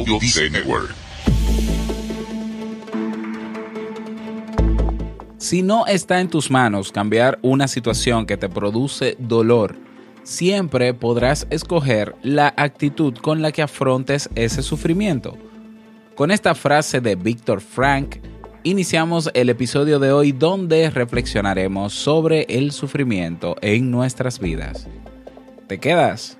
Audio Network. Si no está en tus manos cambiar una situación que te produce dolor, siempre podrás escoger la actitud con la que afrontes ese sufrimiento. Con esta frase de Víctor Frank, iniciamos el episodio de hoy donde reflexionaremos sobre el sufrimiento en nuestras vidas. ¿Te quedas?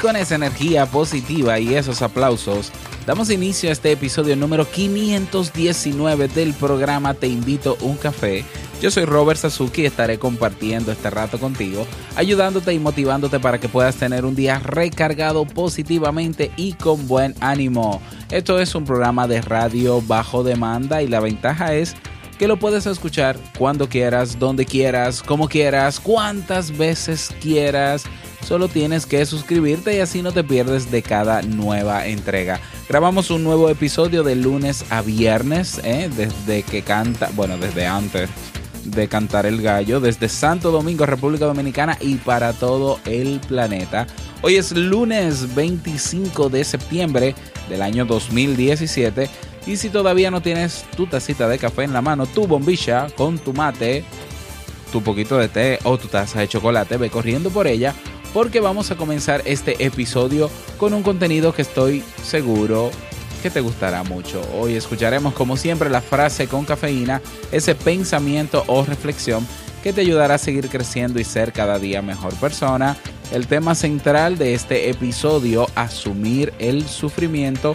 Con esa energía positiva y esos aplausos, damos inicio a este episodio número 519 del programa Te invito un café. Yo soy Robert Sasuki y estaré compartiendo este rato contigo, ayudándote y motivándote para que puedas tener un día recargado positivamente y con buen ánimo. Esto es un programa de radio bajo demanda y la ventaja es que lo puedes escuchar cuando quieras, donde quieras, como quieras, cuantas veces quieras Solo tienes que suscribirte y así no te pierdes de cada nueva entrega. Grabamos un nuevo episodio de lunes a viernes, ¿eh? desde que canta, bueno, desde antes de cantar el gallo, desde Santo Domingo, República Dominicana y para todo el planeta. Hoy es lunes 25 de septiembre del año 2017 y si todavía no tienes tu tacita de café en la mano, tu bombilla con tu mate, tu poquito de té o tu taza de chocolate, ve corriendo por ella porque vamos a comenzar este episodio con un contenido que estoy seguro que te gustará mucho. Hoy escucharemos como siempre la frase con cafeína, ese pensamiento o reflexión que te ayudará a seguir creciendo y ser cada día mejor persona. El tema central de este episodio, asumir el sufrimiento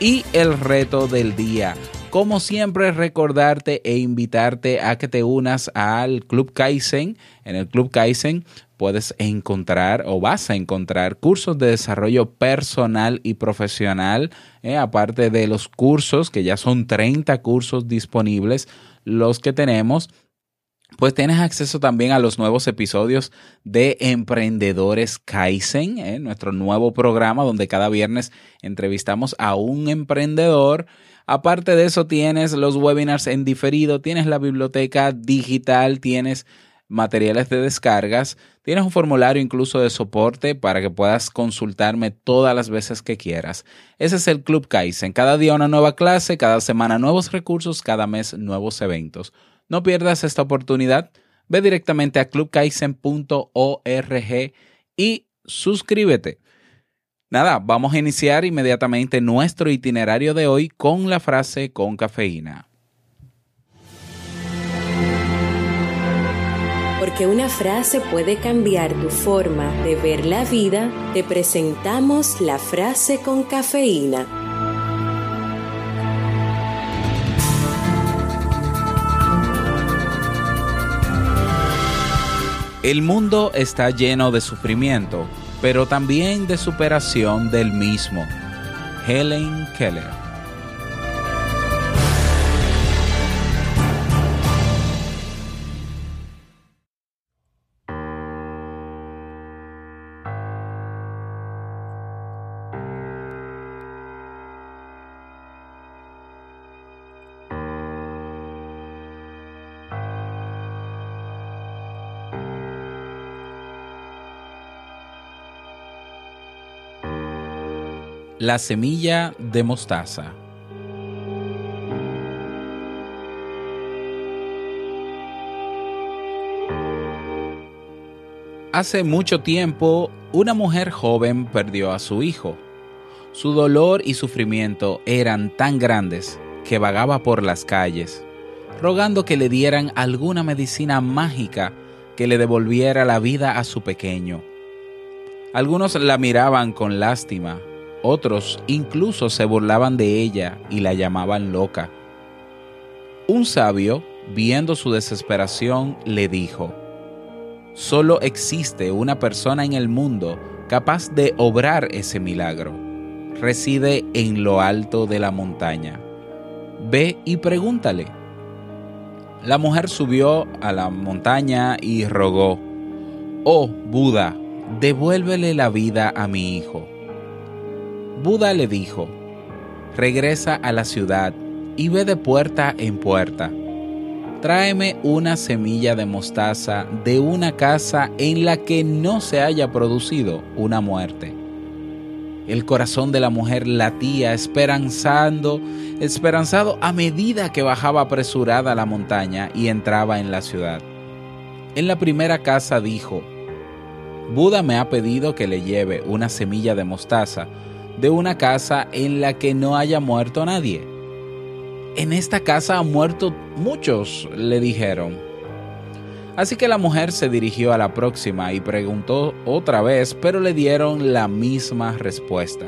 y el reto del día. Como siempre, recordarte e invitarte a que te unas al Club Kaizen. En el Club Kaizen puedes encontrar o vas a encontrar cursos de desarrollo personal y profesional, eh, aparte de los cursos, que ya son 30 cursos disponibles, los que tenemos. Pues tienes acceso también a los nuevos episodios de Emprendedores Kaizen, eh, nuestro nuevo programa donde cada viernes entrevistamos a un emprendedor. Aparte de eso, tienes los webinars en diferido, tienes la biblioteca digital, tienes materiales de descargas. Tienes un formulario incluso de soporte para que puedas consultarme todas las veces que quieras. Ese es el Club Kaizen. Cada día una nueva clase, cada semana nuevos recursos, cada mes nuevos eventos. No pierdas esta oportunidad. Ve directamente a clubkaizen.org y suscríbete. Nada, vamos a iniciar inmediatamente nuestro itinerario de hoy con la frase con cafeína. Porque una frase puede cambiar tu forma de ver la vida, te presentamos la frase con cafeína. El mundo está lleno de sufrimiento, pero también de superación del mismo. Helen Keller La semilla de mostaza. Hace mucho tiempo, una mujer joven perdió a su hijo. Su dolor y sufrimiento eran tan grandes que vagaba por las calles, rogando que le dieran alguna medicina mágica que le devolviera la vida a su pequeño. Algunos la miraban con lástima, otros incluso se burlaban de ella y la llamaban loca. Un sabio, viendo su desesperación, le dijo, Solo existe una persona en el mundo capaz de obrar ese milagro. Reside en lo alto de la montaña. Ve y pregúntale. La mujer subió a la montaña y rogó, Oh Buda, devuélvele la vida a mi hijo. Buda le dijo, regresa a la ciudad y ve de puerta en puerta. Tráeme una semilla de mostaza de una casa en la que no se haya producido una muerte. El corazón de la mujer latía esperanzando, esperanzado a medida que bajaba apresurada la montaña y entraba en la ciudad. En la primera casa dijo, Buda me ha pedido que le lleve una semilla de mostaza de una casa en la que no haya muerto nadie. En esta casa han muerto muchos, le dijeron. Así que la mujer se dirigió a la próxima y preguntó otra vez, pero le dieron la misma respuesta.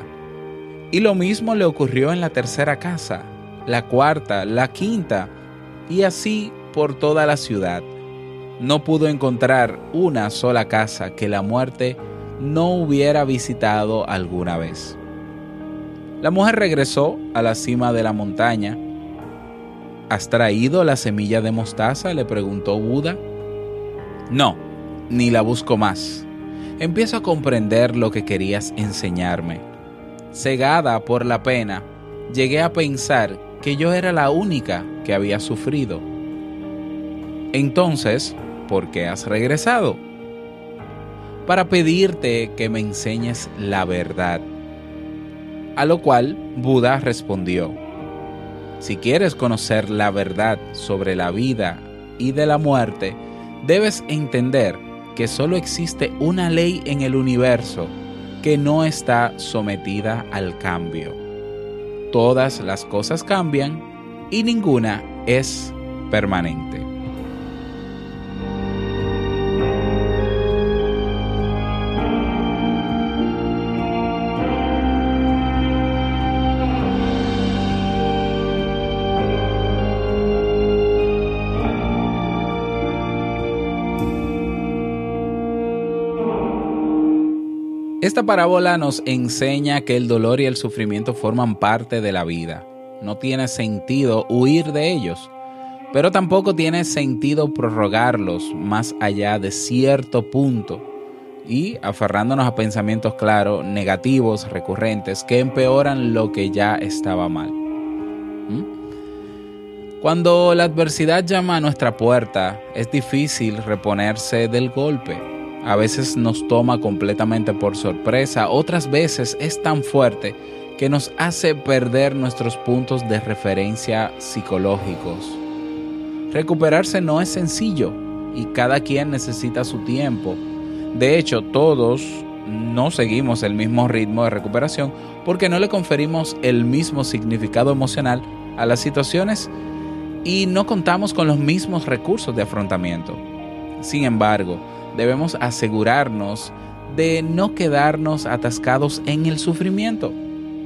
Y lo mismo le ocurrió en la tercera casa, la cuarta, la quinta, y así por toda la ciudad. No pudo encontrar una sola casa que la muerte no hubiera visitado alguna vez. La mujer regresó a la cima de la montaña. ¿Has traído la semilla de mostaza? le preguntó Buda. No, ni la busco más. Empiezo a comprender lo que querías enseñarme. Cegada por la pena, llegué a pensar que yo era la única que había sufrido. Entonces, ¿por qué has regresado? Para pedirte que me enseñes la verdad a lo cual Buda respondió, si quieres conocer la verdad sobre la vida y de la muerte, debes entender que solo existe una ley en el universo que no está sometida al cambio. Todas las cosas cambian y ninguna es permanente. Esta parábola nos enseña que el dolor y el sufrimiento forman parte de la vida. No tiene sentido huir de ellos, pero tampoco tiene sentido prorrogarlos más allá de cierto punto y aferrándonos a pensamientos claros, negativos, recurrentes, que empeoran lo que ya estaba mal. ¿Mm? Cuando la adversidad llama a nuestra puerta, es difícil reponerse del golpe a veces nos toma completamente por sorpresa, otras veces es tan fuerte que nos hace perder nuestros puntos de referencia psicológicos. Recuperarse no es sencillo y cada quien necesita su tiempo. De hecho, todos no seguimos el mismo ritmo de recuperación porque no le conferimos el mismo significado emocional a las situaciones y no contamos con los mismos recursos de afrontamiento. Sin embargo, debemos asegurarnos de no quedarnos atascados en el sufrimiento.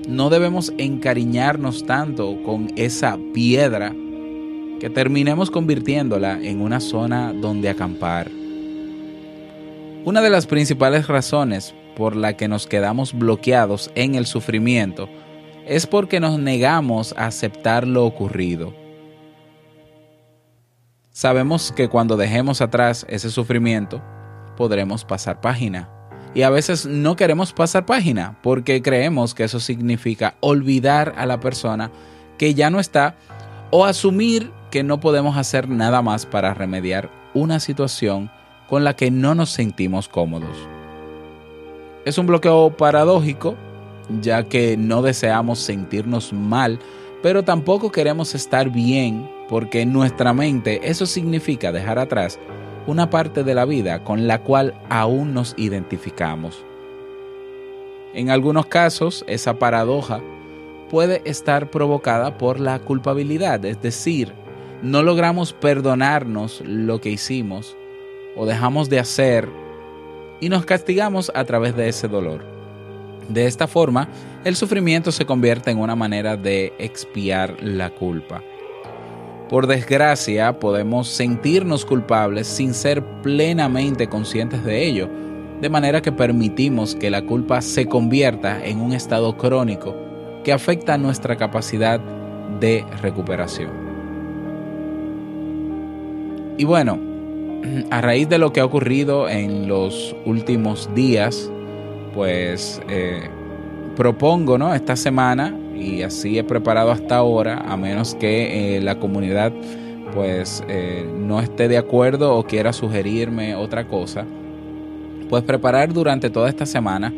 No debemos encariñarnos tanto con esa piedra que terminemos convirtiéndola en una zona donde acampar. Una de las principales razones por la que nos quedamos bloqueados en el sufrimiento es porque nos negamos a aceptar lo ocurrido. Sabemos que cuando dejemos atrás ese sufrimiento, podremos pasar página. Y a veces no queremos pasar página porque creemos que eso significa olvidar a la persona que ya no está o asumir que no podemos hacer nada más para remediar una situación con la que no nos sentimos cómodos. Es un bloqueo paradójico, ya que no deseamos sentirnos mal, pero tampoco queremos estar bien, porque en nuestra mente eso significa dejar atrás una parte de la vida con la cual aún nos identificamos. En algunos casos, esa paradoja puede estar provocada por la culpabilidad, es decir, no logramos perdonarnos lo que hicimos o dejamos de hacer y nos castigamos a través de ese dolor. De esta forma, el sufrimiento se convierte en una manera de expiar la culpa. Por desgracia, podemos sentirnos culpables sin ser plenamente conscientes de ello, de manera que permitimos que la culpa se convierta en un estado crónico que afecta nuestra capacidad de recuperación. Y bueno, a raíz de lo que ha ocurrido en los últimos días, pues eh, propongo ¿no? esta semana, y así he preparado hasta ahora, a menos que eh, la comunidad pues eh, no esté de acuerdo o quiera sugerirme otra cosa, pues preparar durante toda esta semana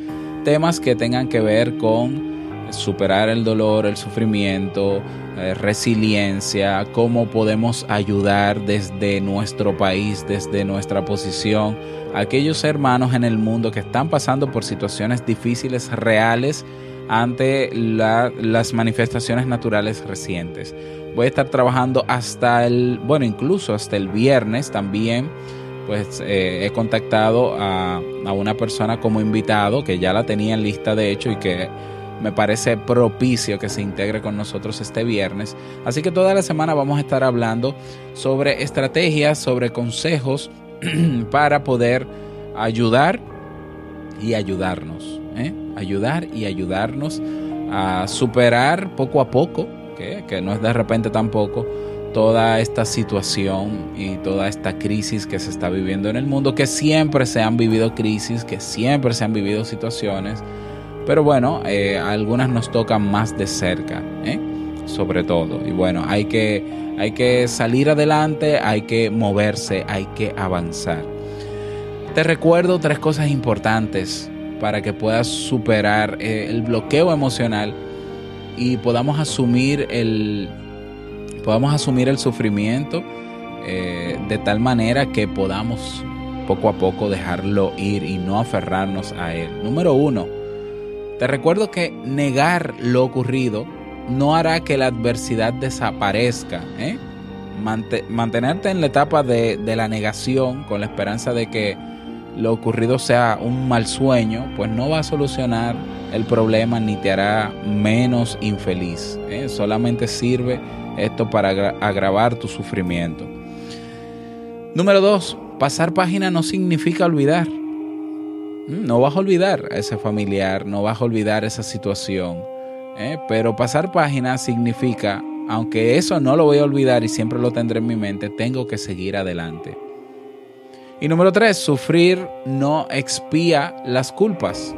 temas que tengan que ver con superar el dolor, el sufrimiento, eh, resiliencia, cómo podemos ayudar desde nuestro país, desde nuestra posición, a aquellos hermanos en el mundo que están pasando por situaciones difíciles reales ante las manifestaciones naturales recientes. Voy a estar trabajando hasta el, bueno, incluso hasta el viernes también pues eh, he contactado a, una persona como invitado que ya la tenía en lista de hecho y que me parece propicio que se integre con nosotros este viernes. Así que toda la semana vamos a estar hablando sobre estrategias, sobre consejos para poder ayudar y ayudarnos. ¿Eh? Ayudar y ayudarnos a superar poco a poco, que no es de repente tampoco, toda esta situación y toda esta crisis que se está viviendo en el mundo, que siempre se han vivido crisis, que siempre se han vivido situaciones pero bueno, eh, algunas nos tocan más de cerca, ¿eh? sobre todo. Y bueno, hay que, hay que salir adelante, hay que moverse, hay que avanzar. Te recuerdo tres cosas importantes para que puedas superar eh, el bloqueo emocional y podamos asumir el, podamos asumir el sufrimiento de tal manera que podamos poco a poco dejarlo ir y no aferrarnos a él. Número uno, te recuerdo que negar lo ocurrido no hará que la adversidad desaparezca. ¿eh? mantenerte en la etapa de, la negación con la esperanza de que lo ocurrido sea un mal sueño, pues no va a solucionar el problema ni te hará menos infeliz. ¿eh? Solamente sirve esto para agravar tu sufrimiento. Número dos, pasar página no significa olvidar. Mm, no vas a olvidar a ese familiar, no vas a olvidar esa situación. ¿eh? Pero pasar página significa, aunque eso no lo voy a olvidar y siempre lo tendré en mi mente, tengo que seguir adelante. Y número tres, sufrir no expía las culpas.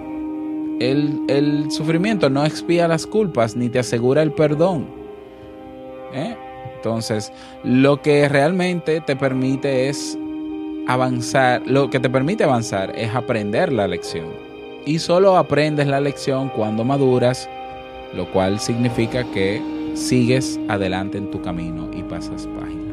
El, el sufrimiento no expía las culpas ni te asegura el perdón. ¿eh? Entonces, lo que realmente te permite es avanzar, lo que te permite avanzar es aprender la lección. Y solo aprendes la lección cuando maduras, lo cual significa que sigues adelante en tu camino y pasas página.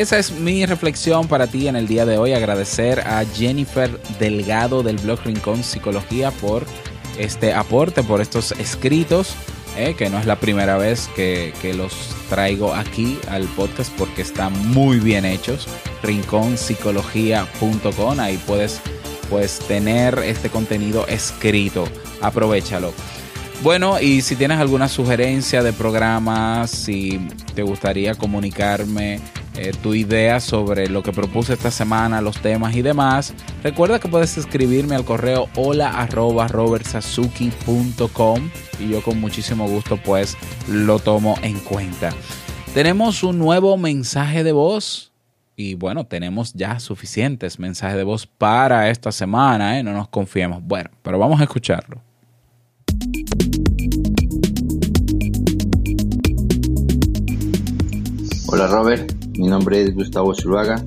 Esa es mi reflexión para ti en el día de hoy. Agradecer a Jennifer Delgado del blog Rincón Psicología por este aporte, por estos escritos, eh, que no es la primera vez que, los traigo aquí al podcast porque están muy bien hechos. Rinconpsicología.com, ahí puedes tener este contenido escrito. Aprovechalo. Bueno, y si tienes alguna sugerencia de programas, si te gustaría comunicarme eh, tu idea sobre lo que propuse esta semana, los temas y demás, recuerda que puedes escribirme al correo hola arroba y yo con muchísimo gusto pues lo tomo en cuenta. Tenemos un nuevo mensaje de voz y bueno, tenemos ya suficientes mensajes de voz para esta semana, ¿eh? no nos confiemos. Bueno, pero vamos a escucharlo. Hola Robert, mi nombre es Gustavo Zuluaga,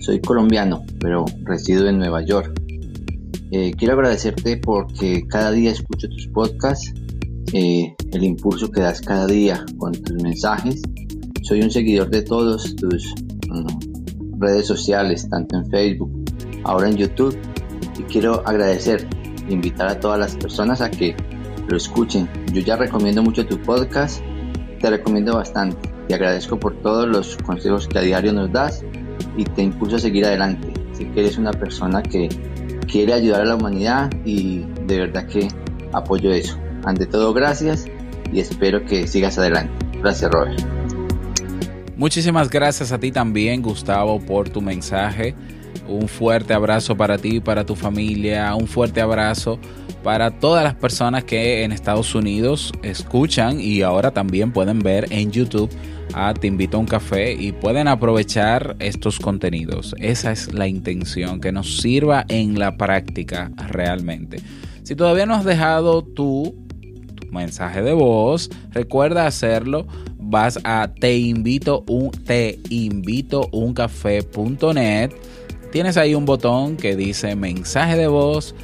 soy colombiano, pero resido en Nueva York. Eh, quiero agradecerte porque cada día escucho tus podcasts, eh, el impulso que das cada día con tus mensajes. Soy un seguidor de todos tus mm, redes sociales, tanto en Facebook, ahora en YouTube. Y quiero agradecer, invitar a todas las personas a que lo escuchen. Yo ya recomiendo mucho tu podcast, te recomiendo bastante. Te agradezco por todos los consejos que a diario nos das y te impulso a seguir adelante. Sé que eres una persona que quiere ayudar a la humanidad y de verdad que apoyo eso. Ante todo, gracias y espero que sigas adelante. Gracias, Robert. Muchísimas gracias a ti también, Gustavo, por tu mensaje. Un fuerte abrazo para ti y para tu familia. Un fuerte abrazo para todas las personas que en Estados Unidos escuchan y ahora también pueden ver en YouTube a Te invito a un café y pueden aprovechar estos contenidos. Esa es la intención, que nos sirva en la práctica realmente. Si todavía no has dejado tu, tu mensaje de voz, recuerda hacerlo. Vas a te invito un te invito un café.net. Tienes ahí un botón que dice mensaje de voz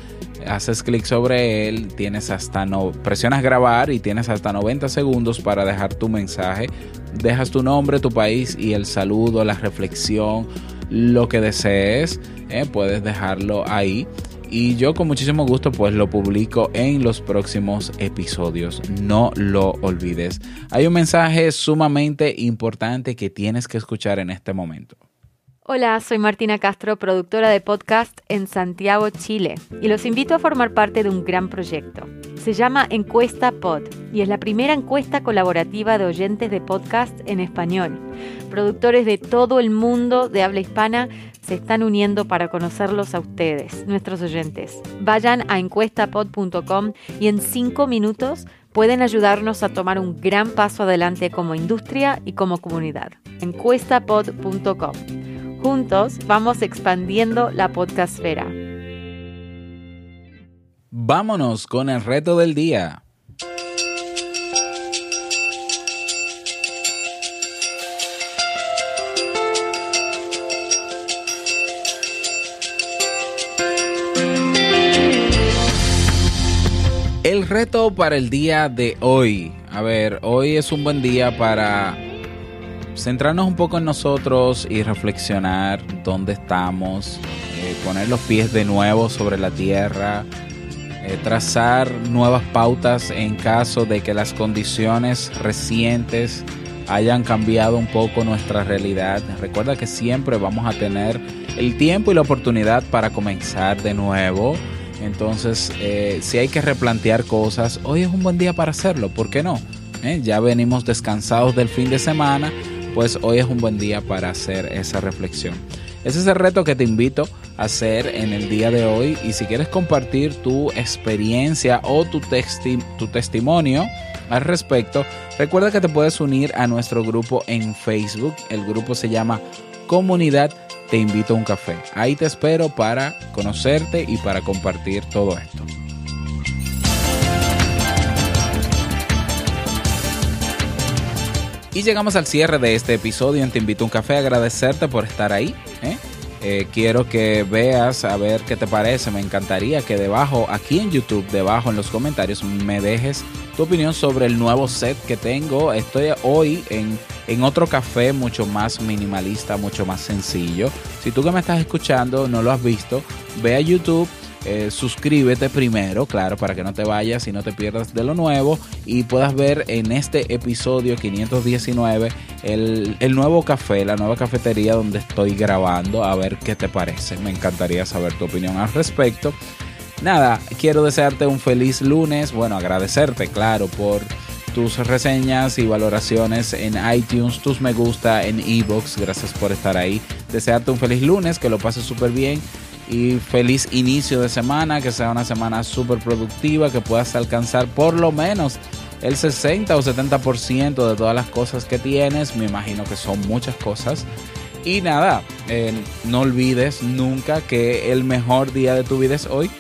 haces clic sobre él, tienes hasta no, presionas grabar y tienes hasta 90 segundos para dejar tu mensaje. Dejas tu nombre, tu país y el saludo, la reflexión, lo que desees, ¿eh? puedes dejarlo ahí. Y yo con muchísimo gusto pues lo publico en los próximos episodios. No lo olvides. Hay un mensaje sumamente importante que tienes que escuchar en este momento. Hola, soy Martina Castro, productora de podcast en Santiago, Chile, y los invito a formar parte de un gran proyecto. Se llama Encuesta Pod y es la primera encuesta colaborativa de oyentes de podcast en español. Productores de todo el mundo de habla hispana se están uniendo para conocerlos a ustedes, nuestros oyentes. Vayan a encuestapod.com y en cinco minutos pueden ayudarnos a tomar un gran paso adelante como industria y como comunidad. Encuestapod.com. Juntos vamos expandiendo la podcastfera. Vámonos con el reto del día. El reto para el día de hoy. A ver, hoy es un buen día para centrarnos un poco en nosotros y reflexionar dónde estamos, eh, poner los pies de nuevo sobre la tierra, eh, trazar nuevas pautas en caso de que las condiciones recientes hayan cambiado un poco nuestra realidad. Recuerda que siempre vamos a tener el tiempo y la oportunidad para comenzar de nuevo. Entonces, eh, si hay que replantear cosas, hoy es un buen día para hacerlo, ¿por qué no? ya venimos descansados del fin de semana, pues hoy es un buen día para hacer esa reflexión. Ese es el reto que te invito a hacer en el día de hoy y si quieres compartir tu experiencia o tu, tu testimonio al respecto, recuerda que te puedes unir a nuestro grupo en Facebook. El grupo se llama Comunidad Te invito a un café. Ahí te espero para conocerte y para compartir todo esto. Y llegamos al cierre de este episodio en Te Invito a un Café. Agradecerte por estar ahí. ¿eh? Eh, quiero que veas a ver qué te parece. Me encantaría que debajo, aquí en YouTube, debajo en los comentarios, me dejes tu opinión sobre el nuevo set que tengo. Estoy hoy en, en otro café mucho más minimalista, mucho más sencillo. Si tú que me estás escuchando no lo has visto, ve a YouTube eh, suscríbete primero, claro, para que no te vayas y no te pierdas de lo nuevo y puedas ver en este episodio 519 el, el nuevo café, la nueva cafetería donde estoy grabando, a ver qué te parece. Me encantaría saber tu opinión al respecto. Nada, quiero desearte un feliz lunes, bueno, agradecerte, claro, por tus reseñas y valoraciones en iTunes, tus me gusta en Evox, gracias por estar ahí. Desearte un feliz lunes, que lo pases súper bien y feliz inicio de semana, que sea una semana súper productiva, que puedas alcanzar por lo menos el 60 o 70% de todas las cosas que tienes, me imagino que son muchas cosas. Y nada, eh, no olvides nunca que el mejor día de tu vida es hoy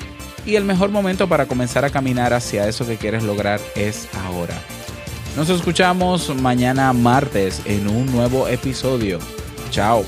y el mejor momento para comenzar a caminar hacia eso que quieres lograr es ahora. Nos escuchamos mañana martes en un nuevo episodio. Chao.